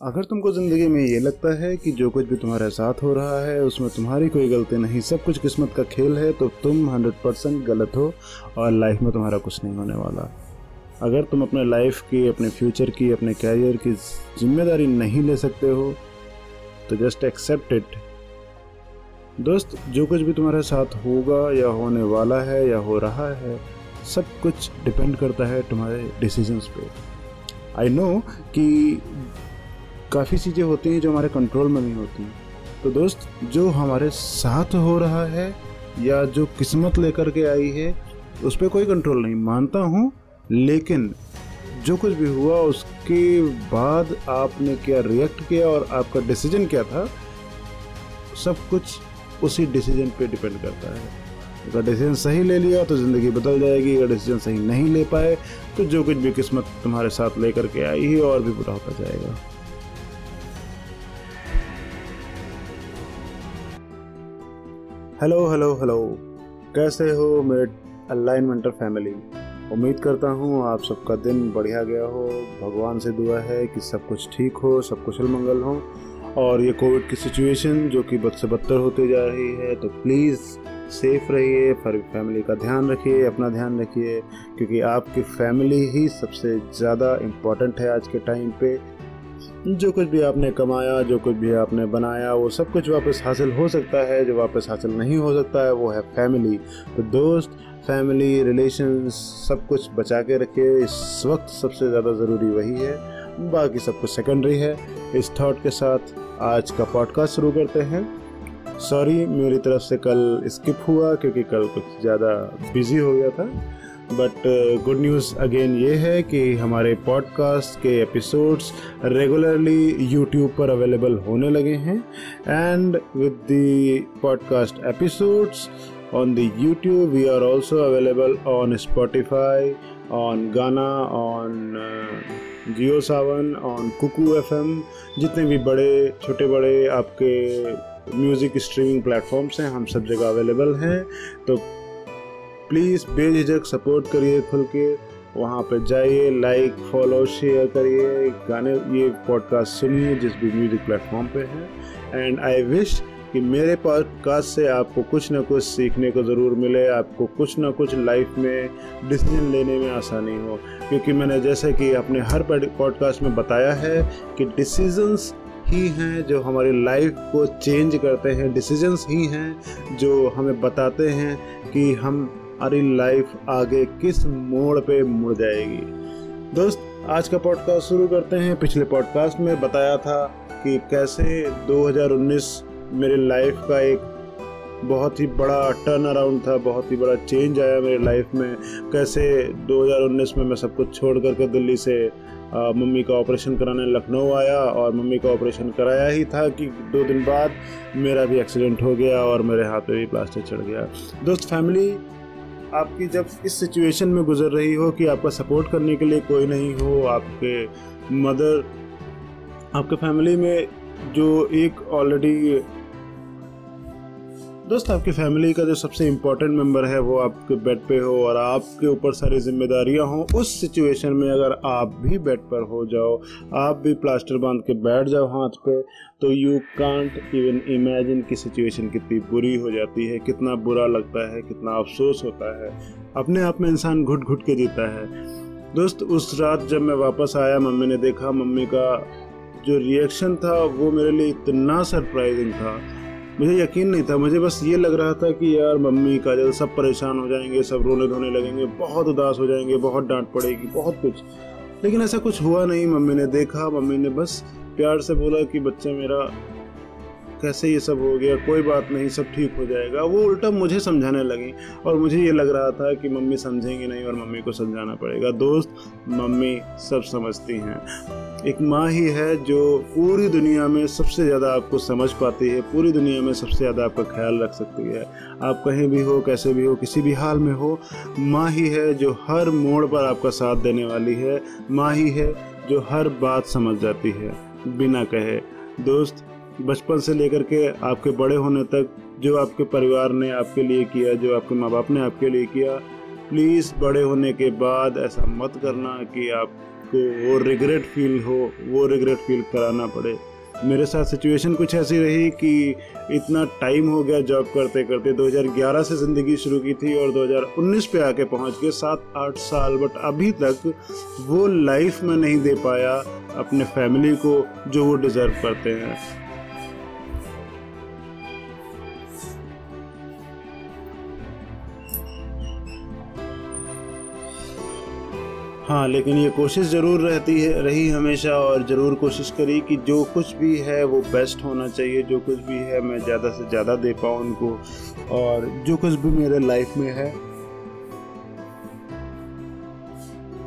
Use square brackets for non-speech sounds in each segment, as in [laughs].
अगर तुमको ज़िंदगी में ये लगता है कि जो कुछ भी तुम्हारे साथ हो रहा है, उसमें तुम्हारी कोई गलती नहीं, सब कुछ किस्मत का खेल है तो तुम 100 परसेंट गलत हो और लाइफ में तुम्हारा कुछ नहीं होने वाला। अगर तुम अपने लाइफ की, अपने फ्यूचर की, अपने कैरियर की ज़िम्मेदारी नहीं ले सकते हो तो जस्ट एक्सेप्ट इट दोस्त, जो कुछ भी तुम्हारे साथ होगा या होने वाला है या हो रहा है, सब कुछ डिपेंड करता है तुम्हारे डिसीजंस पे। आई नो कि काफ़ी चीज़ें होती हैं जो हमारे कंट्रोल में नहीं होती। तो दोस्त, जो हमारे साथ हो रहा है या जो किस्मत लेकर के आई है, उस पर कोई कंट्रोल नहीं। मानता हूँ, लेकिन जो कुछ भी हुआ, उसके बाद आपने क्या रिएक्ट किया और आपका डिसीज़न क्या था, सब कुछ उसी डिसीज़न पे डिपेंड करता है। अगर डिसीज़न सही ले लिया तो ज़िंदगी बदल जाएगी। अगर डिसीज़न सही नहीं ले पाए तो जो कुछ भी किस्मत तुम्हारे साथ लेकर के आई है, और भी बुरा होता जाएगा। हेलो हेलो हेलो कैसे हो मेरे अलाइनमेंटर फैमिली? उम्मीद करता हूँ आप सबका दिन बढ़िया गया हो। भगवान से दुआ है कि सब कुछ ठीक हो, सब कुशल मंगल हो। और ये कोविड की सिचुएशन जो कि बद से बदतर होते जा रही है तो प्लीज़ सेफ़ रहिए फैमिली का ध्यान रखिए, अपना ध्यान रखिए, क्योंकि आपकी फैमिली ही सबसे ज़्यादा इंपॉर्टेंट है आज के टाइम पे। जो कुछ भी आपने कमाया, जो कुछ भी आपने बनाया, वो सब कुछ वापस हासिल हो सकता है। जो वापस हासिल नहीं हो सकता है, वो है फैमिली। तो दोस्त, फैमिली रिलेशन सब कुछ बचा के रखिए। इस वक्त सबसे ज़्यादा ज़रूरी वही है। बाकी सब कुछ सेकेंडरी है। इस थॉट के साथ आज का पॉडकास्ट शुरू करते हैं। सॉरी मेरी तरफ़ से कल स्किप हुआ, क्योंकि कल कुछ ज़्यादा बिज़ी हो गया था। बट गुड न्यूज़ अगेन ये है कि हमारे पॉडकास्ट के एपिसोड्स रेगुलरली यूट्यूब पर अवेलेबल होने लगे हैं। And with the podcast episodes on the YouTube we are also available on Spotify on Gaana on Jio Saavn on Kuku FM जितने भी बड़े, छोटे बड़े आपके म्यूज़िक स्ट्रीमिंग प्लेटफॉर्म्स हैं, हम सब जगह अवेलेबल हैं। तो प्लीज़ बेझिझक सपोर्ट करिए खुल के। वहाँ पर जाइए लाइक फॉलो शेयर करिए। गाने, ये पॉडकास्ट सुनिए, जिस भी म्यूज़िक प्लेटफॉर्म पे है। एंड आई विश कि मेरे पॉडकास्ट से आपको कुछ ना कुछ सीखने को ज़रूर मिले। आपको कुछ ना कुछ लाइफ में डिसीज़न लेने में आसानी हो। क्योंकि मैंने जैसे कि अपने हर पॉडकास्ट में बताया है कि डिसीजंस ही हैं जो हमारी लाइफ को चेंज करते हैं। डिसीजंस ही हैं जो हमें बताते हैं कि हम हमारी लाइफ आगे किस मोड़ पे मुड़ जाएगी। दोस्त आज का पॉडकास्ट शुरू करते हैं। पिछले पॉडकास्ट में बताया था कि कैसे 2019 मेरे लाइफ का एक बहुत ही बड़ा टर्न अराउंड था बहुत ही बड़ा चेंज आया मेरी लाइफ में। कैसे 2019 में मैं सब कुछ छोड़ करके दिल्ली से आ, मम्मी का ऑपरेशन कराने लखनऊ आया और मम्मी का ऑपरेशन कराया ही था कि दो दिन बाद मेरा भी एक्सीडेंट हो गया और मेरे हाथ में भी प्लास्टर चढ़ गया। दोस्त फैमिली आपकी जब इस सिचुएशन में गुजर रही हो कि आपका सपोर्ट करने के लिए कोई नहीं हो, आपके मदर आपके फैमिली में जो एक ऑलरेडी दोस्त, आपकी फैमिली का जो सबसे इम्पोर्टेंट मेंबर है वो आपके बेड पे हो और आपके ऊपर सारी जिम्मेदारियाँ हों, उस सिचुएशन में अगर आप भी बेड पर हो जाओ, आप भी प्लास्टर बाँध के बैठ जाओ हाथ पे तो यू कांट इवन इमेजिन की सिचुएशन कितनी बुरी हो जाती है, कितना बुरा लगता है, कितना अफसोस होता है। अपने आप में इंसान घुट घुट के जीता है। दोस्त, उस रात जब मैं वापस आया, मम्मी ने देखा, मम्मी का जो रिएक्शन था वो मेरे लिए इतना सरप्राइजिंग था मुझे यकीन नहीं था, मुझे बस ये लग रहा था कि यार मम्मी काजल सब परेशान हो जाएँगे, सब रोने धोने लगेंगे, बहुत उदास हो जाएँगे, बहुत डांट पड़ेगी, बहुत कुछ। लेकिन ऐसा कुछ हुआ नहीं, मम्मी ने देखा, मम्मी ने बस प्यार से बोला कि बच्चा मेरा कैसे ये सब हो गया, कोई बात नहीं, सब ठीक हो जाएगा। वो उल्टा मुझे समझाने लगी और मुझे ये लग रहा था कि मम्मी समझेंगी नहीं और मम्मी को समझाना पड़ेगा। दोस्त, मम्मी सब समझती हैं। एक माँ ही है जो पूरी दुनिया में सबसे ज़्यादा आपको समझ पाती है, पूरी दुनिया में सबसे ज़्यादा आपका ख्याल रख सकती है। आप कहीं भी हो, कैसे भी हो, किसी भी हाल में हो, माँ ही है जो हर मोड़ पर आपका साथ देने वाली है। माँ ही है जो हर बात समझ जाती है, बिना कहे। दोस्त बचपन से लेकर के आपके बड़े होने तक जो आपके परिवार ने आपके लिए किया, जो आपके माँ बाप ने आपके लिए किया प्लीज़ बड़े होने के बाद ऐसा मत करना कि आपको वो रिग्रेट फील हो, वो रिग्रेट फील कराना पड़े। मेरे साथ सिचुएशन कुछ ऐसी रही कि इतना टाइम हो गया जॉब करते करते 2011 से ज़िंदगी शुरू की थी और 2019 पे आके पहुँच गए सात आठ साल बट अभी तक वो लाइफ में नहीं दे पाया अपने फैमिली को जो वो डिज़र्व करते हैं। हाँ लेकिन ये कोशिश ज़रूर रहती है, रही हमेशा और ज़रूर कोशिश करी कि जो कुछ भी है वो बेस्ट होना चाहिए, जो कुछ भी है मैं ज़्यादा से ज़्यादा दे पाऊँ उनको और जो कुछ भी मेरे लाइफ में है,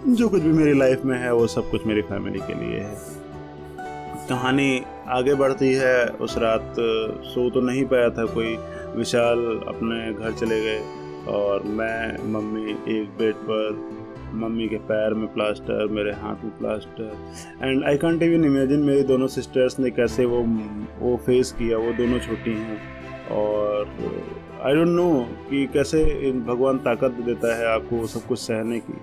जो कुछ भी मेरी लाइफ में है वो सब कुछ मेरी फैमिली के लिए है। कहानी आगे बढ़ती है, उस रात सो तो नहीं पाया था कोई, विशाल अपने घर चले गए और मैं, मम्मी, एक बेड पर मम्मी के पैर में प्लास्टर, मेरे हाथ में plaster. And I can't even imagine मेरी दोनों सिस्टर्स ने कैसे वो वो फेस किया, वो दोनों छोटी हैं। और आई डोंट नो कि कैसे भगवान ताकत देता है आपको वो सब कुछ सहने की।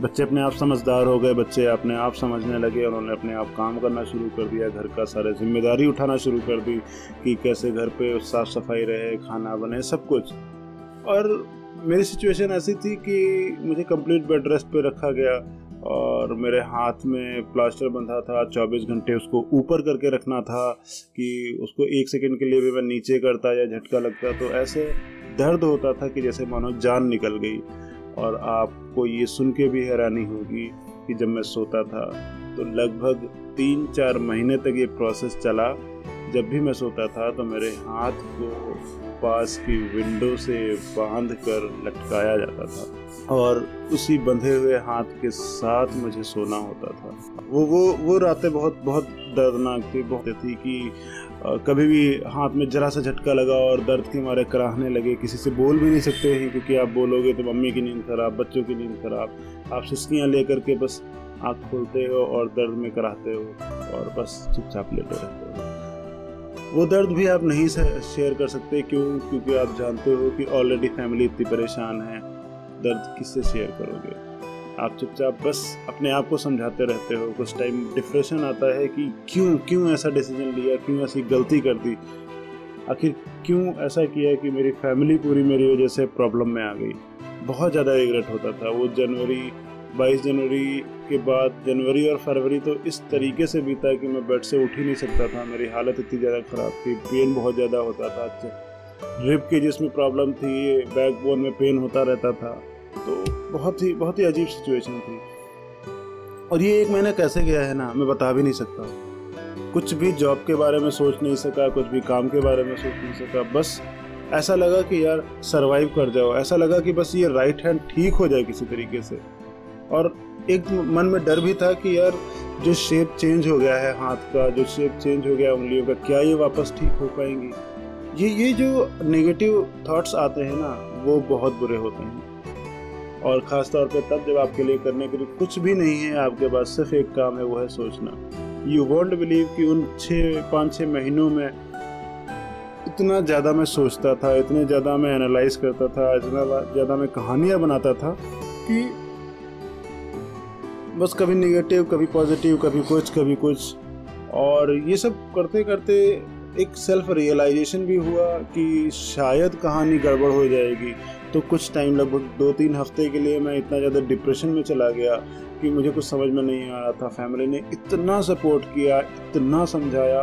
बच्चे अपने आप समझदार हो गए, बच्चे अपने आप समझने लगे, उन्होंने अपने आप काम करना शुरू कर दिया, घर का सारे ज़िम्मेदारी उठाना शुरू कर दी कि कैसे घर पे साफ़ सफ़ाई रहे, खाना बने, सब कुछ। और मेरी सिचुएशन ऐसी थी कि मुझे कंप्लीट बेड रेस्ट पे रखा गया और मेरे हाथ में प्लास्टर बंधा था 24 घंटे उसको ऊपर करके रखना था कि उसको एक सेकंड के लिए भी मैं नीचे करता या झटका लगता। तो ऐसे दर्द होता था कि जैसे मानो जान निकल गई और आपको ये सुन के भी हैरानी होगी कि जब मैं सोता था। तो लगभग तीन चार महीने तक ये प्रोसेस चला। जब भी मैं सोता था तो मेरे हाथ को पास की विंडो से बाँध कर लटकाया जाता था और उसी बंधे हुए हाथ के साथ मुझे सोना होता था। वो वो वो रातें बहुत बहुत दर्दनाक थी, बहुत थी कि कभी भी हाथ में जरा सा झटका लगा और दर्द के मारे कराहने लगे, किसी से बोल भी नहीं सकते हैं क्योंकि आप बोलोगे तो मम्मी की नींद खराब, बच्चों की नींद खराब। आप सिस्कियाँ लेकर के बस आँख खोलते हो और दर्द में कराहते हो और बस चुपचाप लेते रहते हो। वो दर्द भी आप नहीं शेयर कर सकते, क्यों? क्योंकि आप जानते हो कि ऑलरेडी फैमिली इतनी परेशान है। दर्द किससे शेयर करोगे? आप चुपचाप बस अपने आप को समझाते रहते हो। कुछ टाइम डिप्रेशन आता है कि क्यों क्यों ऐसा डिसीज़न लिया? क्यों ऐसी गलती कर दी? आखिर क्यों ऐसा किया कि मेरी फैमिली पूरी मेरी वजह से प्रॉब्लम में आ गई? बहुत ज़्यादा रिग्रेट होता था। वो जनवरी 22 जनवरी के बाद जनवरी और फरवरी तो इस तरीके से बीता कि मैं बेड से उठ ही नहीं सकता था। मेरी हालत इतनी ज़्यादा ख़राब थी पेन बहुत ज़्यादा होता था। रिब की जिसमें प्रॉब्लम थी बैक बोन में पेन होता रहता था। तो बहुत ही बहुत ही अजीब सिचुएशन थी। और ये एक महीना कैसे गया है ना, मैं बता भी नहीं सकता। कुछ भी जॉब के बारे में सोच नहीं सका, कुछ भी काम के बारे में सोच नहीं सका। बस ऐसा लगा कि यार सरवाइव कर जाओ। ऐसा लगा कि बस ये राइट हैंड ठीक हो जाए किसी तरीके से। और एक मन में डर भी था कि यार, जो शेप चेंज हो गया है हाथ का, जो शेप चेंज हो गया उंगलियों का, क्या ये वापस ठीक हो पाएँगी? ये ये जो नेगेटिव थॉट्स आते हैं ना, वो बहुत बुरे होते हैं। और ख़ास तौर पे तब जब आपके लिए करने के लिए कुछ भी नहीं है, आपके पास सिर्फ़ एक काम है, वो है सोचना। यू वॉन्ट बिलीव कि उन छः पाँच छः महीनों में इतना ज़्यादा मैं सोचता था, इतने ज़्यादा मैं एनालाइज करता था, इतना ज़्यादा मैं कहानियाँ बनाता था कि बस कभी निगेटिव कभी पॉजिटिव कभी कुछ कभी कुछ। और ये सब करते करते एक सेल्फ रियलाइजेशन भी हुआ कि शायद कहानी गड़बड़ हो जाएगी। तो कुछ टाइम लगभग दो तीन हफ़्ते के लिए मैं इतना ज़्यादा डिप्रेशन में चला गया कि मुझे कुछ समझ में नहीं आ रहा था। फैमिली ने इतना सपोर्ट किया, इतना समझाया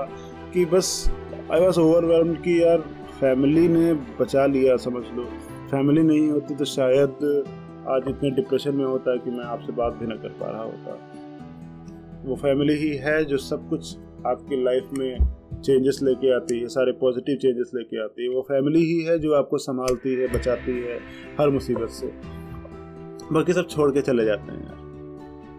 कि बस आई वॉज़ ओवरवेल्म कि यार फैमिली ने बचा लिया, समझ लो। फैमिली नहीं होती तो शायद आज इतने डिप्रेशन में होता कि मैं आपसे बात भी ना कर पा रहा होता। वो फैमिली ही है जो सब कुछ आपकी लाइफ में चेंजेस लेके आती है, सारे पॉजिटिव चेंजेस लेके आती है। वो फैमिली ही है जो आपको संभालती है, बचाती है हर मुसीबत से। बाकी सब छोड़ के चले जाते हैं यार।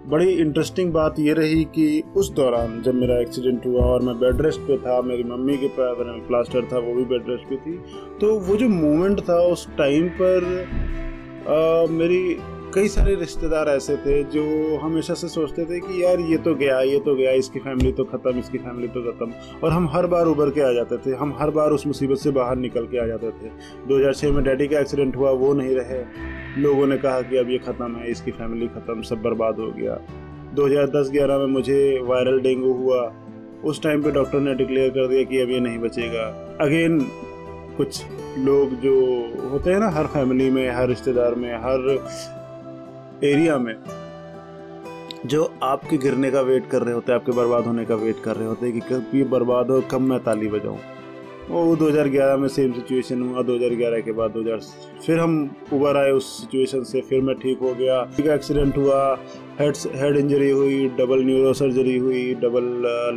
बड़ी इंटरेस्टिंग बात ये रही कि उस दौरान जब मेरा एक्सीडेंट हुआ और मैं बेड रेस्ट पे था, मेरी मम्मी के पैर में प्लास्टर था, वो भी बेड रेस्ट पे थी तो वो जो मोमेंट था उस टाइम पर आ, मेरी कई सारे रिश्तेदार ऐसे थे जो हमेशा से सोचते थे कि यार ये तो गया ये तो गया इसकी फैमिली तो ख़त्म इसकी फैमिली तो ख़त्म। और हम हर बार उभर के आ जाते थे हम हर बार उस मुसीबत से बाहर निकल के आ जाते थे। 2006 में डैडी का एक्सीडेंट हुआ वो नहीं रहे। लोगों ने कहा कि अब ये ख़त्म है इसकी फैमिली ख़त्म सब बर्बाद हो गया। 2010-11 में मुझे वायरल डेंगू हुआ। उस टाइम पे डॉक्टर ने डिक्लेयर कर दिया कि अब ये नहीं बचेगा। अगेन कुछ लोग जो होते हैं ना, हर फैमिली में, हर रिश्तेदार में, हर एरिया में, जो आपके गिरने का वेट कर रहे होते हैं, आपके बर्बाद होने का वेट कर रहे होते हैं कि कब ये बर्बाद हो, कब मैं ताली बजाऊं। वो 2011 में सेम सिचुएशन हुआ 2011 के बाद 2000 फिर हम उबर आए उस सिचुएशन से, फिर मैं ठीक हो गया। ठीक एक्सीडेंट हुआ हेड हेड इंजरी हुई डबल न्यूरो सर्जरी हुई डबल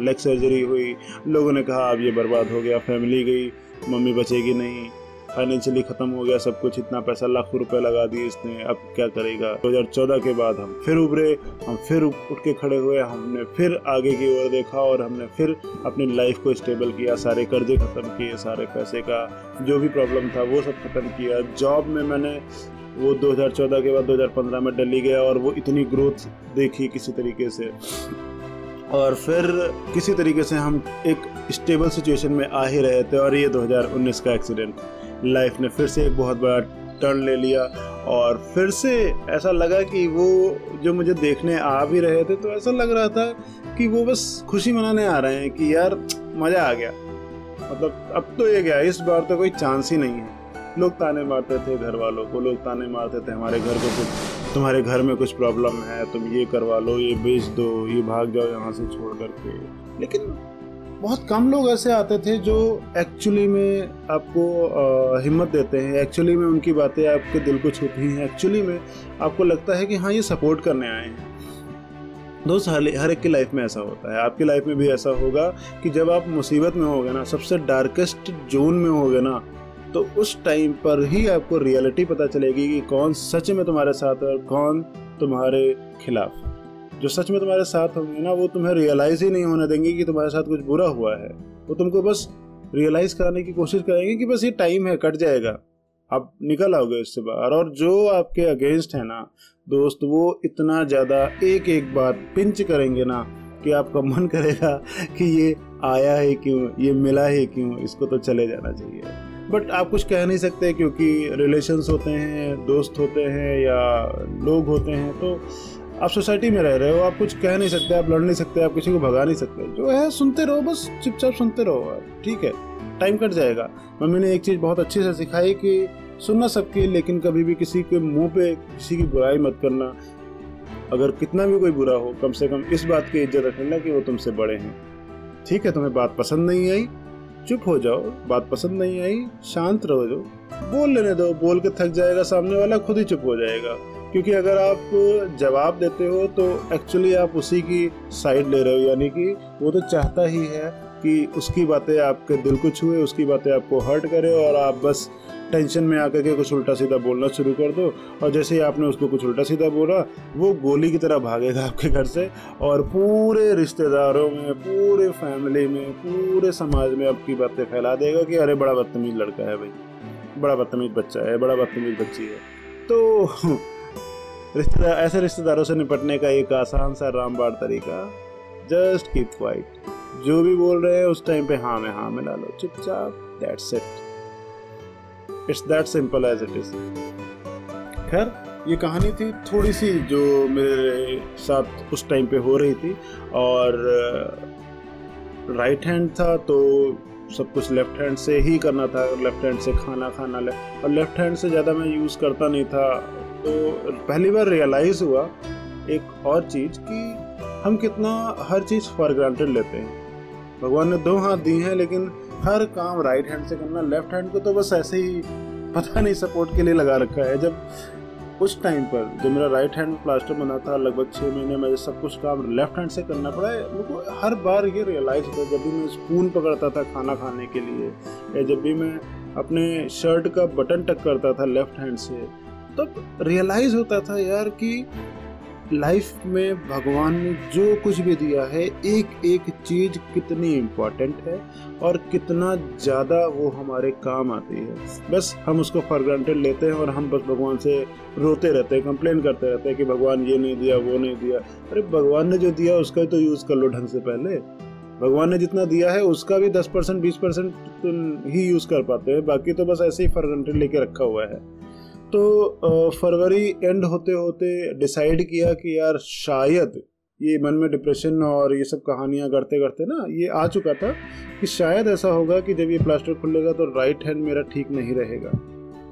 लेग सर्जरी हुई। लोगों ने कहा, अब ये बर्बाद हो गया फैमिली गई। मम्मी बचेगी नहीं फाइनेंशियली ख़त्म हो गया सब कुछ, इतना पैसा लाखों रुपए लगा दिए इसने, अब क्या करेगा? 2014 के बाद हम फिर उभरे, हम फिर उठ के खड़े हुए, हमने फिर आगे की ओर देखा और हमने फिर अपनी लाइफ को स्टेबल किया, सारे कर्जे ख़त्म किए, सारे पैसे का जो भी प्रॉब्लम था वो सब ख़त्म किया। जॉब में मैंने वो 2014 के बाद 2015 में दिल्ली गया और वो इतनी ग्रोथ देखी किसी तरीके से। और फिर किसी तरीके से हम एक स्टेबल सिचुएशन में आ ही रहे थे और ये 2019 का एक्सीडेंट लाइफ ने फिर से एक बहुत बड़ा टर्न ले लिया और फिर से ऐसा लगा कि वो जो मुझे देखने आ भी रहे थे तो ऐसा लग रहा था कि वो बस खुशी मनाने आ रहे हैं कि यार, मज़ा आ गया। मतलब अब तो ये गया इस बार तो कोई चांस ही नहीं है। लोग ताने मारते थे घर वालों को, लोग ताने मारते थे हमारे घर को कुछ तुम्हारे घर में कुछ प्रॉब्लम है, तुम ये करवा लो, ये बेच दो, ये भाग जाओ यहाँ से छोड़ करके। लेकिन बहुत कम लोग ऐसे आते थे जो एक्चुअली में आपको हिम्मत देते हैं। एक्चुअली में उनकी बातें आपके दिल को छूती हैं। एक्चुअली में आपको लगता है कि हाँ ये सपोर्ट करने आए हैं। दोस्त, हर हर एक की लाइफ में ऐसा होता है। आपकी लाइफ में भी ऐसा होगा कि जब आप मुसीबत में होगे ना, सबसे डार्केस्ट जोन में होगे ना तो उस टाइम पर ही आपको रियलिटी पता चलेगी कि कौन सच में तुम्हारे साथ है और कौन तुम्हारे खिलाफ जो सच में तुम्हारे साथ होंगे ना, वो तुम्हें रियलाइज़ ही नहीं होने देंगे कि तुम्हारे साथ कुछ बुरा हुआ है। वो तुमको बस रियलाइज़ कराने की कोशिश करेंगे कि बस ये टाइम है, कट जाएगा। आप निकल आओगे इससे बाहर और जो आपके अगेंस्ट है ना, दोस्त, वो इतना ज़्यादा एक एक बार पिंच करेंगे ना कि आपका मन करेगा कि ये आया है क्यों, ये मिला है क्यों, इसको तो चले जाना चाहिए। बट आप कुछ कह नहीं सकते क्योंकि रिलेशंस होते हैं, दोस्त होते हैं या लोग होते हैं तो आप सोसाइटी में रह रहे हो, आप कुछ कह नहीं सकते, आप लड़ नहीं सकते, आप किसी को भगा नहीं सकते। जो है, सुनते रहो, बस चुपचाप सुनते रहो। ठीक है टाइम कट जाएगा। मम्मी ने एक चीज़ बहुत अच्छे से सिखाई कि सुनना सबके, लेकिन कभी भी किसी के मुँह पे किसी की बुराई मत करना। अगर कितना भी कोई बुरा हो, कम से कम इस बात की इज़्ज़त रखना कि वो तुमसे बड़े हैं। ठीक है, तुम्हें बात पसंद नहीं आई चुप हो जाओ, बात पसंद नहीं आई, शांत रहो जो। बोल लेने दो, बोल के थक जाएगा सामने वाला, खुद ही चुप हो जाएगा। क्योंकि अगर आप जवाब देते हो तो एक्चुअली आप उसी की साइड ले रहे हो, यानी कि वो तो चाहता ही है कि उसकी बातें आपके दिल को छुए, उसकी बातें आपको हर्ट करे और आप बस टेंशन में आकर के कुछ उल्टा सीधा बोलना शुरू कर दो। और जैसे ही आपने उसको कुछ उल्टा सीधा बोला, वो गोली की तरह भागेगा आपके घर से और पूरे रिश्तेदारों में, पूरे फैमिली में, पूरे समाज में आपकी बातें फैला देगा कि अरे, बड़ा बदतमीज लड़का है भाई। बड़ा बदतमीज बच्चा है, बड़ा बदतमीज बच्ची है। तो [laughs] रिश्तेदार ऐसे रिश्तेदारों से निपटने का एक आसान सा रामबाड़ तरीका जस्ट कीप क्वाइट जो भी बोल रहे हैं उस टाइम पे हाँ में हाँ मिला लो, चुपचाप that's it it's that simple as it is खैर, ये कहानी थी थोड़ी सी जो मेरे साथ उस टाइम पे हो रही थी और राइट हैंड था तो सब कुछ लेफ़्ट हैंड से ही करना था। लेफ़्ट हैंड से खाना खाना ले। और लेफ़्ट हैंड से ज़्यादा मैं यूज़ करता नहीं था। तो पहली बार रियलाइज़ हुआ एक और चीज़ कि हम कितना हर चीज़ फॉर ग्रांटेड लेते हैं। भगवान ने दो हाथ दिए हैं लेकिन हर काम राइट हैंड से करना लेफ़्ट हैंड को तो बस ऐसे ही पता नहीं सपोर्ट के लिए लगा रखा है। जब उस टाइम पर जब मेरा राइट हैंड प्लास्टर बना था, लगभग छः महीने में सब कुछ काम लेफ़्ट हैंड से करना पड़ा है मुझको हर बार ये रियलाइज़ होता जब भी मैं स्पून पकड़ता था खाना खाने के लिए, या जब भी मैं अपने शर्ट का बटन टक करता था लेफ़्ट हैंड से, तब तो रियलाइज़ होता था यार कि लाइफ में भगवान ने जो कुछ भी दिया है एक एक चीज़ कितनी इम्पोर्टेंट है और कितना ज़्यादा वो हमारे काम आती है। बस हम उसको फॉर ग्रांटेड लेते हैं और हम बस भगवान से रोते रहते हैं कंप्लेन करते रहते हैं कि भगवान ये नहीं दिया, वो नहीं दिया। अरे भगवान ने जो दिया उसका तो यूज़ कर लो ढंग से पहले। भगवान ने जितना दिया है उसका भी दस परसेंट बीस परसेंट ही यूज़ कर पाते हैं, बाकी तो बस ऐसे ही फॉर ग्रांटेड लेके रखा हुआ है। तो फरवरी एंड होते होते डिसाइड किया कि यार शायद ये मन में डिप्रेशन और ये सब कहानियाँ करते करते ना, ये आ चुका था कि शायद ऐसा होगा कि जब ये प्लास्टर खुलेगा तो राइट हैंड मेरा ठीक नहीं रहेगा।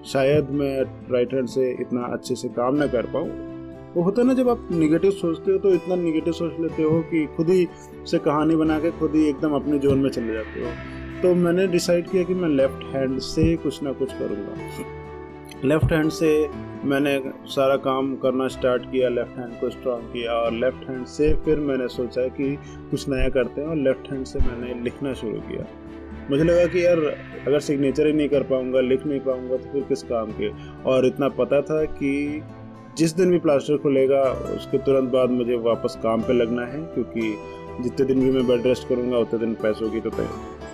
शायद मैं राइट हैंड से इतना अच्छे से काम ना कर पाऊँ। वो होता है ना, जब आप निगेटिव सोचते हो तो इतना निगेटिव सोच लेते हो कि खुद ही से कहानी बना के खुद ही एकदम अपने जोन में चले जाते हो। तो मैंने डिसाइड किया कि मैं लेफ़्ट हैंड से कुछ ना कुछ करूँगा। लेफ़्ट हैंड से मैंने सारा काम करना स्टार्ट किया लेफ़्ट हैंड को स्ट्रॉन्ग किया और लेफ़्ट हैंड से फिर मैंने सोचा कि कुछ नया करते हैं और लेफ़्ट हैंड से मैंने लिखना शुरू किया। मुझे लगा कि यार, अगर सिग्नेचर ही नहीं कर पाऊँगा, लिख नहीं पाऊँगा तो फिर किस काम के? और इतना पता था कि जिस दिन भी प्लास्टर खुलेगा, उसके तुरंत बाद मुझे वापस काम पे लगना है, क्योंकि जितने दिन भी मैं बेड रेस्ट करूँगा, उतने दिन पैसों की तो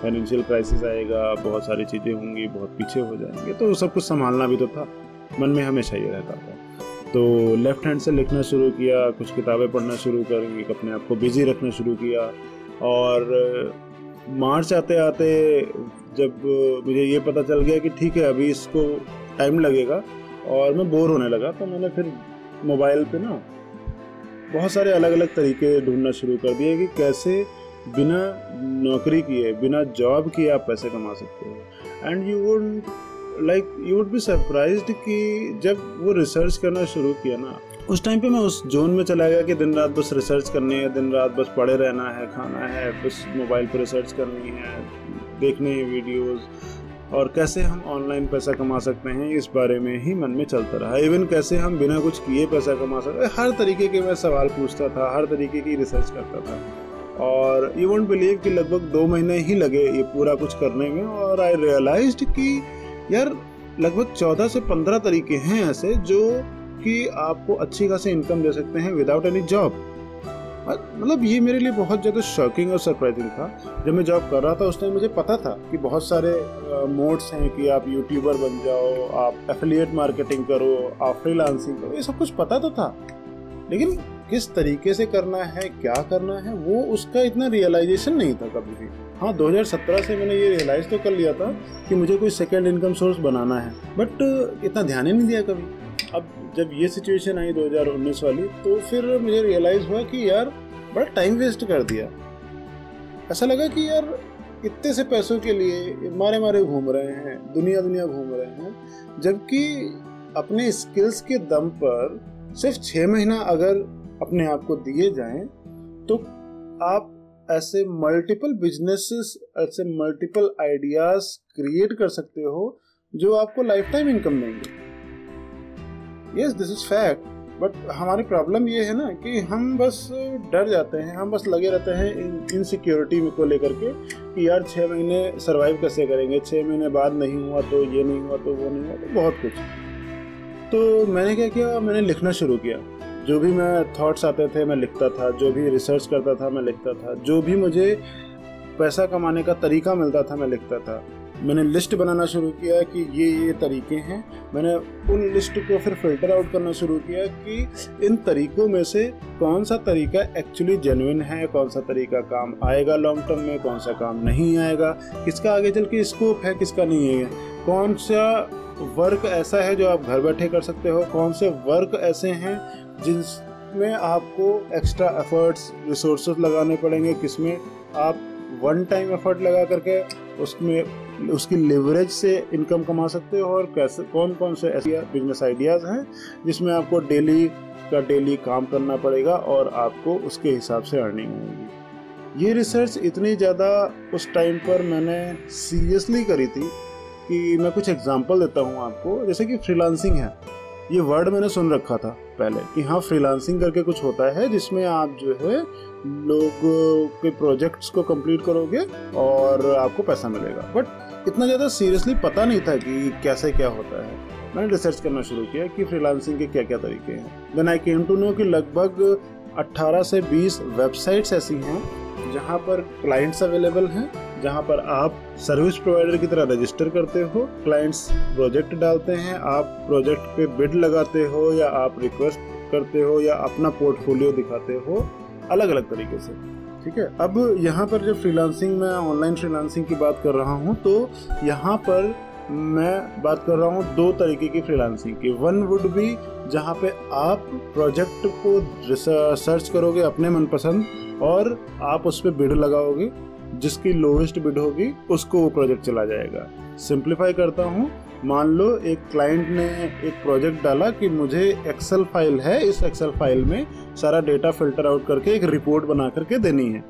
फाइनेंशियल क्राइसिस आएगा, बहुत सारी चीज़ें होंगी, बहुत पीछे हो जाएँगे तो सब कुछ संभालना भी तो था। मन में हमेशा ये रहता था। तो लेफ़्ट हैंड से लिखना शुरू किया, कुछ किताबें पढ़ना शुरू करेंगे, अपने आप को बिज़ी रखना शुरू किया। और मार्च आते आते जब मुझे ये पता चल गया कि ठीक है, अभी इसको टाइम लगेगा और मैं बोर होने लगा तो मैंने फिर मोबाइल पे ना बहुत सारे अलग अलग तरीके ढूंढना शुरू कर दिए कि कैसे बिना नौकरी किए, बिना जॉब किए आप पैसे कमा सकते हो। And you would like you would be surprise कि जब वो रिसर्च करना शुरू किया ना, उस टाइम पे मैं उस जोन में चला गया कि दिन रात बस रिसर्च करनी है, दिन रात बस पढ़े रहना है, खाना है, बस मोबाइल पर रिसर्च करनी है, देखने हैं वीडियोस और कैसे हम ऑनलाइन पैसा कमा सकते हैं, इस बारे में ही मन में चलता रहा। इवन कैसे हम बिना कुछ किए पैसा कमा सकते हर तरीके के मैं सवाल पूछता था, हर तरीके की रिसर्च करता था। और यू वोंट बिलीव कि लगभग दो महीने ही लगे ये पूरा कुछ करने में, और आई रियलाइज़ कि यार, लगभग चौदह से पंद्रह तरीके हैं ऐसे जो कि आपको अच्छी खासी इनकम दे सकते हैं विदाउट एनी जॉब मतलब ये मेरे लिए बहुत ज़्यादा शॉकिंग और सरप्राइजिंग था। जब मैं जॉब कर रहा था, उस टाइम मुझे पता था कि बहुत सारे मोड्स हैं कि आप यूट्यूबर बन जाओ, आप एफिलिएट मार्केटिंग करो, आप फ्रीलांसिंग करो, ये सब कुछ पता तो था। लेकिन किस तरीके से करना है, क्या करना है, वो उसका इतना रियलाइजेशन नहीं था कभी भी। हाँ 2017 से मैंने ये रियलाइज़ तो कर लिया था कि मुझे कोई सेकेंड इनकम सोर्स बनाना है बट इतना ध्यान ही नहीं दिया कभी। अब जब ये सिचुएशन आई 2019 वाली तो फिर मुझे रियलाइज़ हुआ कि यार, बड़ा टाइम वेस्ट कर दिया। ऐसा लगा कि यार, इतने से पैसों के लिए मारे मारे घूम रहे हैं दुनिया दुनिया घूम रहे हैं, जबकि अपने स्किल्स के दम पर सिर्फ़ छः महीना अगर अपने आप को दिए जाएँ तो आप ऐसे मल्टीपल बिजनेसेस ऐसे मल्टीपल आइडियाज़ क्रिएट कर सकते हो जो आपको लाइफ टाइम इनकम देंगे। Yes this is fact but हमारी प्रॉब्लम ये है ना कि हम बस डर जाते हैं, हम बस लगे रहते हैं इनसिक्योरिटी को लेकर के कि यार छः महीने सर्वाइव कैसे करेंगे छः महीने बाद नहीं हुआ तो ये नहीं हुआ तो वो नहीं हुआ तो बहुत कुछ। तो मैंने क्या किया, मैंने लिखना शुरू किया। जो भी मैं थॉट्स आते थे, मैं लिखता था, जो भी रिसर्च करता था, मैं लिखता था, जो भी मुझे पैसा कमाने का तरीका मिलता था, मैं लिखता था। मैंने लिस्ट बनाना शुरू किया कि ये ये तरीके हैं। मैंने उन लिस्ट को फिर फ़िल्टर आउट करना शुरू किया कि इन तरीकों में से कौन सा तरीका एक्चुअली जेनुइन है, कौन सा तरीका काम आएगा लॉन्ग टर्म में, कौन सा काम नहीं आएगा, किसका आगे चल के स्कोप है, किसका नहीं है। कौन सा वर्क ऐसा है जो आप घर बैठे कर सकते हो, कौन से वर्क ऐसे हैं जिसमें आपको एक्स्ट्रा एफर्ट्स रिसोर्स लगाने पड़ेंगे, किसमें आप वन टाइम एफर्ट लगा करके उसमें, उसकी लिवरेज से इनकम कमा सकते हो और कैसे कौन कौन से ऐसे बिज़नेस आइडियाज़ हैं जिसमें आपको डेली का डेली काम करना पड़ेगा और आपको उसके हिसाब से अर्निंग होगी। ये रिसर्च इतनी ज़्यादा उस टाइम पर मैंने सीरियसली करी थी कि मैं कुछ एग्जांपल देता हूँ आपको। जैसे कि फ्रीलांसिंग है, ये वर्ड मैंने सुन रखा था। पहले। कि हाँ फ्रीलांसिंग करके कुछ होता है जिसमें आप जो है लोग के प्रोजेक्ट्स को कंप्लीट करोगे और आपको पैसा मिलेगा। बट इतना ज़्यादा सीरियसली पता नहीं था कि कैसे क्या होता है। मैंने रिसर्च करना शुरू किया कि फ्रीलांसिंग के क्या क्या तरीके हैं। Then I came to know कि लगभग 18 से 20 वेबसाइट्स ऐसी हैं जहाँ पर क्लाइंट्स अवेलेबल हैं। जहाँ पर आप सर्विस प्रोवाइडर की तरह रजिस्टर करते हो क्लाइंट्स प्रोजेक्ट डालते हैं, आप प्रोजेक्ट पे बिड लगाते हो या आप रिक्वेस्ट करते हो या अपना पोर्टफोलियो दिखाते हो अलग अलग तरीके से। ठीक है? अब यहाँ पर जब फ्रीलांसिंग में ऑनलाइन फ्रीलांसिंग की बात कर रहा हूँ तो यहाँ पर मैं बात कर रहा हूँ दो तरीके की फ्रीलांसिंग की। वन वुड बी जहाँ पे आप प्रोजेक्ट को सर्च करोगे अपने मनपसंद और आप उस पर बिड लगाओगे। जिसकी लोवेस्ट बिड होगी, उसको वो प्रोजेक्ट चला जाएगा। सिंप्लीफाई करता हूँ। मान लो एक क्लाइंट ने एक प्रोजेक्ट डाला कि मुझे एक्सेल फ़ाइल है, इस एक्सेल फ़ाइल में सारा डेटा फ़िल्टर आउट करके एक रिपोर्ट बना करके देनी है।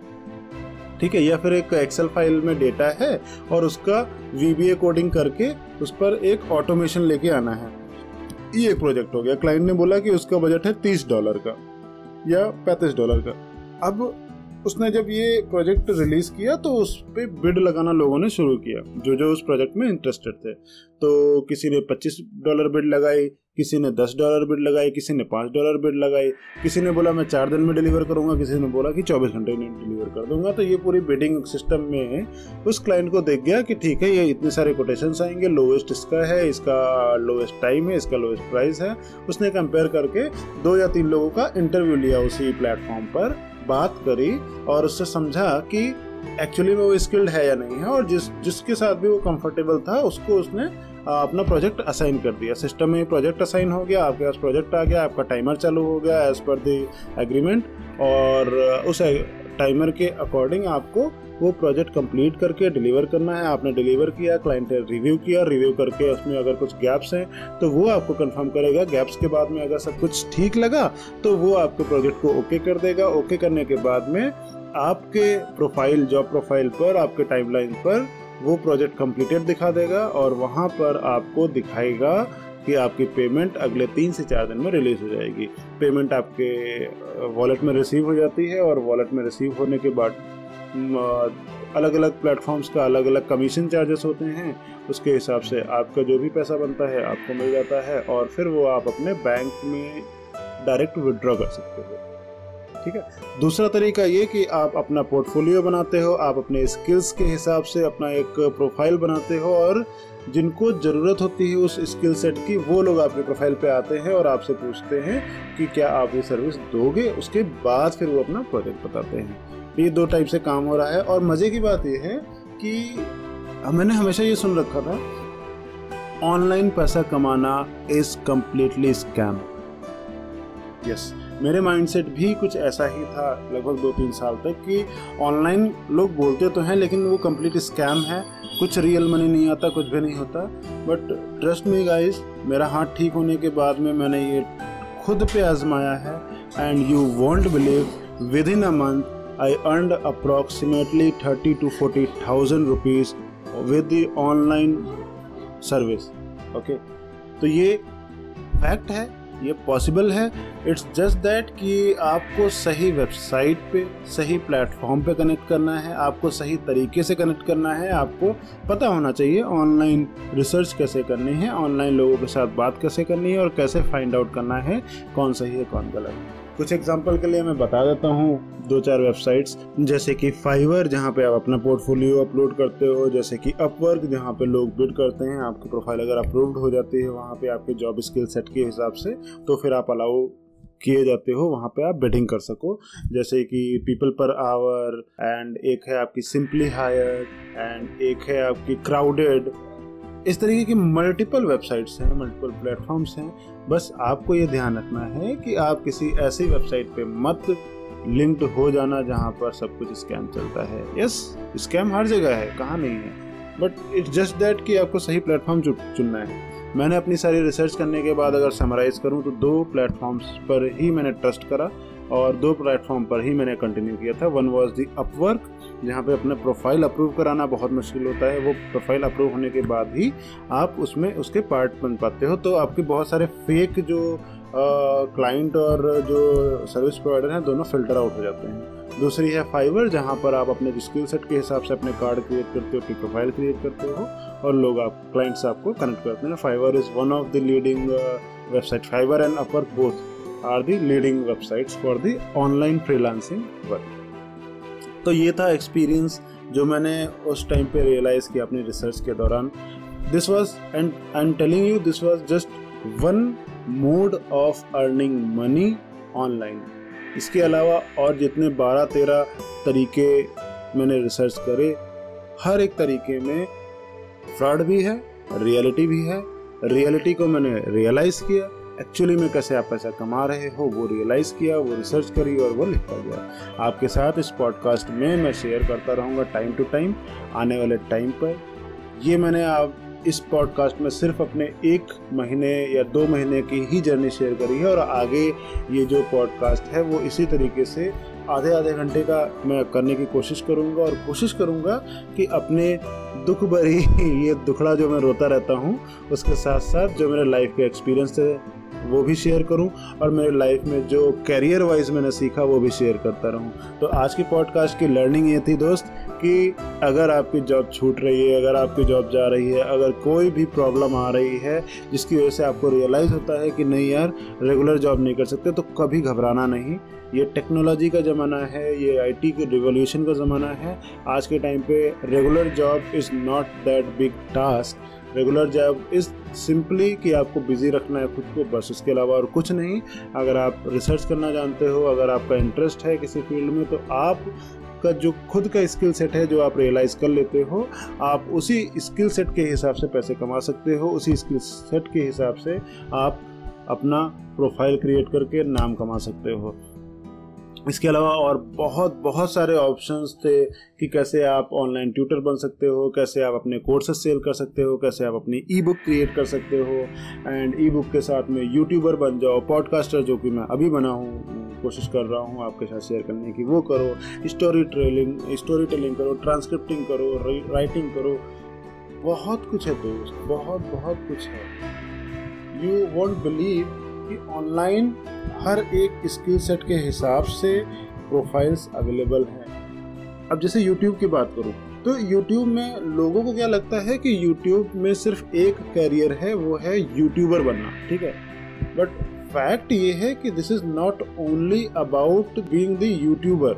ठीक है, या फिर एक एक्सेल फ़ाइल में डेटा है और उसका वीबीए कोडिंग करके उस पर एक ऑटोमेशन लेके आना है। ये एक प्रोजेक्ट हो गया। क्लाइंट ने बोला कि उसका बजट है तीस डॉलर का या पैंतीस डॉलर का। अब उसने जब ये प्रोजेक्ट रिलीज़ किया तो उस पर बिड लगाना लोगों ने शुरू किया, जो जो उस प्रोजेक्ट में इंटरेस्टेड थे। तो किसी ने 25 डॉलर बिड लगाई, किसी ने 10 डॉलर बिड लगाई, किसी ने 5 डॉलर बिड लगाई, किसी ने बोला, मैं चार दिन में डिलीवर करूँगा, किसी ने बोला कि 24 घंटे में डिलीवर कर दूँगा। तो ये पूरी बिडिंग सिस्टम में उस क्लाइंट को देख गया कि ठीक है, ये इतने सारे कोटेशन आएँगे लोवेस्ट इसका है, इसका लोवेस्ट टाइम है, इसका लोवेस्ट प्राइस है। उसने कंपेयर करके दो या तीन लोगों का इंटरव्यू लिया उसी प्लेटफॉर्म पर। बात करी और उससे समझा कि एक्चुअली में वो स्किल्ड है या नहीं है और जिस, जिसके साथ भी वो कंफर्टेबल था, उसको उसने अपना प्रोजेक्ट असाइन कर दिया। सिस्टम में प्रोजेक्ट असाइन हो गया, आपके पास प्रोजेक्ट आ गया, आपका टाइमर चालू हो गया एज पर द एग्रीमेंट और उस टाइमर के अकॉर्डिंग आपको वो प्रोजेक्ट कंप्लीट करके डिलीवर करना है। आपने डिलीवर किया क्लाइंट ने रिव्यू किया रिव्यू करके उसमें अगर कुछ गैप्स हैं तो वो आपको कंफर्म करेगा। गैप्स के बाद में अगर सब कुछ ठीक लगा तो वो आपके प्रोजेक्ट को ओके कर देगा। ओके करने के बाद में आपके प्रोफ़ाइल जॉब प्रोफ़ाइल पर, आपके टाइमलाइन पर वो प्रोजेक्ट कंप्लीटेड दिखा देगा और वहाँ पर आपको दिखाएगा कि आपकी पेमेंट अगले तीन से चार दिन में रिलीज़ हो जाएगी। पेमेंट आपके वॉलेट में रिसीव हो जाती है और वॉलेट में रिसीव होने के बाद अलग अलग प्लेटफॉर्म्स का अलग अलग कमीशन चार्जेस होते हैं। उसके हिसाब से आपका जो भी पैसा बनता है, आपको मिल जाता है और फिर वो आप अपने बैंक में डायरेक्ट विड्रॉ कर सकते हो। ठीक है? दूसरा तरीका ये कि आप अपना पोर्टफोलियो बनाते हो, आप अपने स्किल्स के हिसाब से अपना एक प्रोफ़ाइल बनाते हो और जिनको ज़रूरत होती है उस स्किल सेट की, वो लोग आपके प्रोफ़ाइल पे आते हैं और आपसे पूछते हैं कि क्या आप ये सर्विस दोगे? उसके बाद फिर वो अपना प्रोजेक्ट बताते हैं। ये दो टाइप से काम हो रहा है और मज़े की बात यह है कि मैंने हमेशा ये सुन रखा था, ऑनलाइन पैसा कमाना इज़ कम्प्लीटली स्कैम यस मेरे माइंडसेट भी कुछ ऐसा ही था लगभग दो तीन साल तक कि ऑनलाइन लोग बोलते तो हैं, लेकिन वो कंप्लीट स्कैम है। कुछ रियल मनी नहीं आता, कुछ भी नहीं होता। बट ट्रस्ट मी गाइस मेरा हाथ ठीक होने के बाद में मैंने ये खुद पे आजमाया है। And you won't believe within a month I earned approximately 30 to 40,000 rupees with the online service. Okay, तो ये फैक्ट है ये पॉसिबल है. इट्स जस्ट दैट कि आपको सही वेबसाइट पे सही प्लेटफॉर्म पे कनेक्ट करना है आपको सही तरीके से कनेक्ट करना है आपको पता होना चाहिए ऑनलाइन रिसर्च कैसे करनी है ऑनलाइन लोगों के साथ बात कैसे करनी है और कैसे फाइंड आउट करना है कौन सही है कौन गलत है। कुछ एग्ज़ाम्पल के लिए मैं बता देता हूँ दो चार वेबसाइट्स जैसे कि फाइवर जहाँ पे आप अपना पोर्टफोलियो अपलोड करते हो, जैसे कि अपवर्क जहाँ पे लोग बिड करते हैं, आपकी प्रोफ़ाइल अगर अप्रूव्ड हो जाती है, वहाँ पे आपके जॉब स्किल सेट के हिसाब से तो फिर आप अलाउ किए जाते हो, वहाँ पे आप बिडिंग कर सको। जैसे कि पीपल पर आवर एंड एक है आपकी सिंपली हायर एंड एक है आपकी क्राउडेड इस तरीके की मल्टीपल वेबसाइट्स हैं मल्टीपल प्लेटफॉर्म्स हैं। बस आपको ये ध्यान रखना है कि आप किसी ऐसी वेबसाइट पे मत लिंक्ड हो जाना जहाँ पर सब कुछ स्कैम चलता है। यस स्कैम हर जगह है, कहाँ नहीं है। बट इट्स जस्ट दैट कि आपको सही प्लेटफॉर्म चुनना है। मैंने अपनी सारी रिसर्च करने के बाद अगर समराइज करूँ तो दो प्लेटफॉर्म्स पर ही मैंने ट्रस्ट करा। और दो प्लेटफॉर्म पर ही मैंने कंटिन्यू किया था। वन वॉज़ दी अपवर्क जहाँ पे अपने प्रोफ़ाइल अप्रूव कराना बहुत मुश्किल होता है। वो प्रोफ़ाइल अप्रूव होने के बाद ही आप उसमें उसके पार्ट बन पाते हो। तो आपके बहुत सारे फेक जो क्लाइंट और जो सर्विस प्रोवाइडर हैं, दोनों फ़िल्टर आउट हो जाते हैं। दूसरी है फाइवर जहाँ पर आप अपने स्किल सेट के हिसाब से अपने कार्ड क्रिएट करते हो, अपनी प्रोफ़ाइल क्रिएट करते हो, और लोग आप क्लाइंट्स आपको कनेक्ट करते हैं। Fiverr is one of the leading website Fiverr and Upwork both are the leading websites for the online freelancing work तो ये था एक्सपीरियंस जो मैंने उस टाइम पे रियलाइज़ किया अपनी रिसर्च के दौरान। This was and I am telling you this was just one mode of earning money online इसके अलावा और जितने बारह तेरह तरीके मैंने रिसर्च करे, हर एक तरीके में फ्रॉड भी है रियलिटी भी है। रियलिटी को मैंने रियलाइज़ किया। एक्चुअली में कैसे आप पैसा कमा रहे हो? वो रियलाइज़ किया, वो रिसर्च करी और वो लिखता गया। आपके साथ इस पॉडकास्ट में मैं शेयर करता रहूँगा टाइम टू टाइम आने वाले टाइम पर। ये मैंने आप इस पॉडकास्ट में सिर्फ़ अपने एक महीने या दो महीने की ही जर्नी शेयर करी है और आगे ये जो पॉडकास्ट है, वो इसी तरीके से आधे आधे घंटे का मैं करने की कोशिश करूँगा और कोशिश करूँगा कि अपने दुख भरी [laughs] ये दुखड़ा जो मैं रोता रहता हूँ, उसके साथ साथ जो मेरे लाइफ के एक्सपीरियंस थे वो भी शेयर करूँ और मेरे लाइफ में जो करियर वाइज मैंने सीखा, वो भी शेयर करता रहूँ। तो आज की पॉडकास्ट की लर्निंग ये थी, दोस्त। कि अगर आपकी जॉब छूट रही है, अगर आपकी जॉब जा रही है, अगर कोई भी प्रॉब्लम आ रही है, जिसकी वजह से आपको रियलाइज़ होता है कि नहीं यार रेगुलर जॉब नहीं कर सकते तो कभी घबराना नहीं। ये टेक्नोलॉजी का ज़माना है, ये आईटी के रिवोल्यूशन का ज़माना है। आज के टाइम पे regular job is not that big task regular job is simply कि आपको बिज़ी रखना है खुद को, बस उसके अलावा और कुछ नहीं। अगर आप रिसर्च करना जानते हो, अगर आपका इंटरेस्ट है किसी फ़ील्ड में तो आप का जो खुद का स्किल सेट है जो आप रियलाइज़ कर लेते हो, आप उसी स्किल सेट के हिसाब से पैसे कमा सकते हो, उसी स्किल सेट के हिसाब से आप अपना प्रोफ़ाइल क्रिएट करके नाम कमा सकते हो। इसके अलावा और बहुत बहुत सारे ऑप्शंस थे कि कैसे आप ऑनलाइन ट्यूटर बन सकते हो, कैसे आप अपने कोर्सेज सेल कर सकते हो, कैसे आप अपनी ई बुक क्रिएट कर सकते हो एंड ई बुक के साथ में यूट्यूबर बन जाओ पॉडकास्टर जो कि मैं अभी बना हूँ कोशिश कर रहा हूँ आपके साथ शेयर करने की। वो करो स्टोरी ट्रेलिंग स्टोरी टेलिंग करो ट्रांसक्रिप्टिंग करो राइटिंग करो। बहुत कुछ है दोस्त, बहुत बहुत कुछ है। यू वॉन्ट बिलीव कि ऑनलाइन हर एक स्किल सेट के हिसाब से प्रोफाइल्स अवेलेबल हैं। अब जैसे यूट्यूब की बात करूँ तो यूट्यूब में लोगों को क्या लगता है कि यूट्यूब में सिर्फ़ एक करियर है, वो है यूट्यूबर बनना, ठीक है? बट फैक्ट ये है कि this is not only about being the YouTuber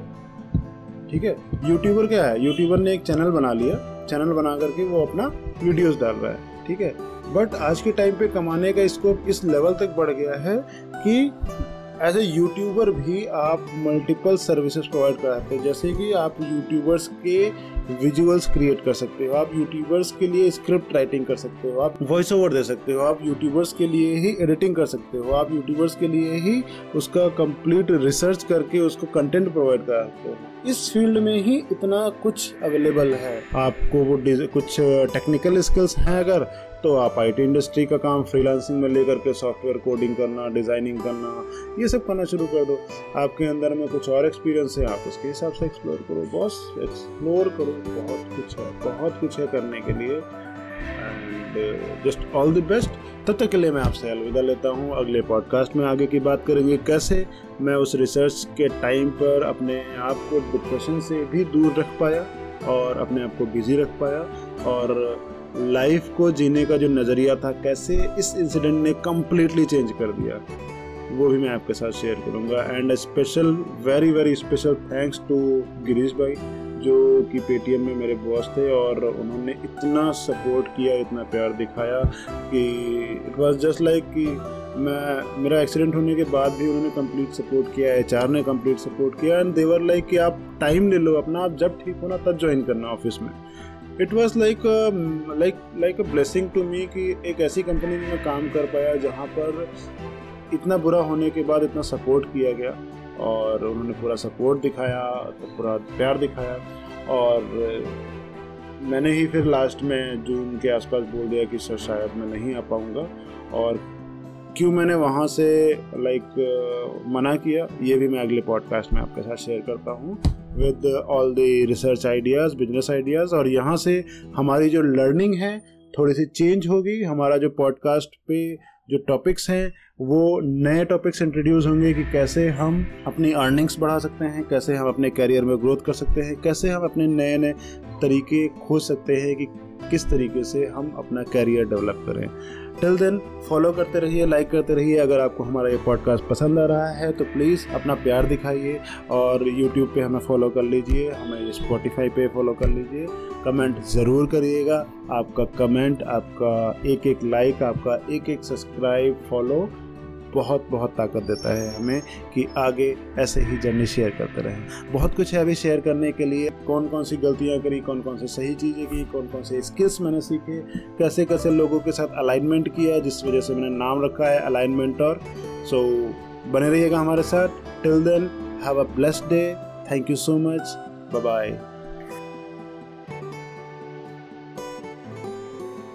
ठीक है? यूट्यूबर क्या है? यूट्यूबर ने एक चैनल बना लिया। चैनल बना करके वो अपना वीडियोस डाल रहा है। ठीक है? बट आज के टाइम पे कमाने का स्कोप इस लेवल तक बढ़ गया है कि एज ए यूट्यूबर भी आप मल्टीपल सर्विसेज़ प्रोवाइड कराते हैं। जैसे कि आप यूट्यूबर्स के विजुअल्स क्रिएट कर सकते हो, आप यूट्यूबर्स के लिए स्क्रिप्ट राइटिंग कर सकते हो, आप वॉइस ओवर दे सकते हो, आप यूट्यूबर्स के लिए ही एडिटिंग कर सकते हो, आप यूट्यूबर्स के लिए ही उसका कंप्लीट रिसर्च करके उसको कंटेंट प्रोवाइड कर सकते हो। इस फ़ील्ड में ही इतना कुछ अवेलेबल है। आपको वो कुछ टेक्निकल स्किल्स हैं अगर तो आप आईटी इंडस्ट्री का काम फ्रीलांसिंग में लेकर के सॉफ्टवेयर कोडिंग करना डिज़ाइनिंग करना, ये सब करना शुरू कर दो। आपके अंदर में कुछ और एक्सपीरियंस है, आप उसके हिसाब से एक्सप्लोर करो। बॉस एक्सप्लोर करो। बहुत कुछ है, बहुत कुछ है करने के लिए। And just all the best तब तक के लिए मैं आपसे अलविदा लेता हूँ। अगले पॉडकास्ट में आगे की बात करेंगे कैसे मैं उस रिसर्च के टाइम पर अपने आप को डिप्रेशन से भी दूर रख पाया और अपने आप को बिज़ी रख पाया। और लाइफ को जीने का जो नज़रिया था, कैसे इस इंसिडेंट ने कम्प्लीटली चेंज कर दिया, वो भी मैं आपके साथ शेयर करूँगा। And special very very special thanks to Girish भाई, जो कि पेटीएम में मेरे बॉस थे और उन्होंने इतना सपोर्ट किया, इतना प्यार दिखाया कि इट वॉज़ जस्ट लाइक कि मैं, मेरा एक्सीडेंट होने के बाद भी उन्होंने कंप्लीट सपोर्ट किया एचआर ने कंप्लीट सपोर्ट किया एंड देवर लाइक कि आप टाइम ले लो अपना, आप जब ठीक होना तब ज्वाइन करना ऑफ़िस में। It was like like like a blessing to me कि एक ऐसी कंपनी में मैं काम कर पाया जहाँ पर इतना बुरा होने के बाद इतना सपोर्ट किया गया और उन्होंने पूरा सपोर्ट दिखाया तो पूरा प्यार दिखाया और मैंने ही फिर लास्ट में जून के आसपास बोल दिया कि, सर, शायद मैं नहीं आ पाऊँगा। और क्यों मैंने वहाँ से लाइक मना किया, ये भी मैं अगले पॉडकास्ट में आपके साथ शेयर करता हूँ। With all the research ideas business ideas और यहाँ से हमारी जो लर्निंग है, थोड़ी सी चेंज होगी। हमारा जो पॉडकास्ट पे जो टॉपिक्स हैं, वो नए टॉपिक्स इंट्रोड्यूस होंगे कि कैसे हम अपनी अर्निंग्स बढ़ा सकते हैं, कैसे हम अपने करियर में ग्रोथ कर सकते हैं, कैसे हम अपने नए नए तरीके खोज सकते हैं कि किस तरीके से हम अपना करियर डेवलप करें। टिल देन फॉलो करते रहिए लाइक करते रहिए। अगर आपको हमारा ये पॉडकास्ट पसंद आ रहा है तो प्लीज़ अपना प्यार दिखाइए और यूट्यूब पे हमें फॉलो कर लीजिए, हमें स्पॉटिफाई पे फॉलो कर लीजिए। कमेंट ज़रूर करिएगा। आपका कमेंट आपका एक एक लाइक आपका एक एक सब्सक्राइब फॉलो बहुत बहुत ताकत देता है हमें कि आगे ऐसे ही जर्नी शेयर करते रहें। बहुत कुछ है अभी शेयर करने के लिए। कौन कौन सी गलतियाँ करी कौन कौन सी सही चीज़ें की कौन कौन से स्किल्स मैंने सीखे कैसे कैसे लोगों के साथ अलाइनमेंट किया जिस वजह से मैंने नाम रखा है अलाइनमेंट और। सो so, बने रहिएगा हमारे साथ। Till then have a blessed day thank you so much bye bye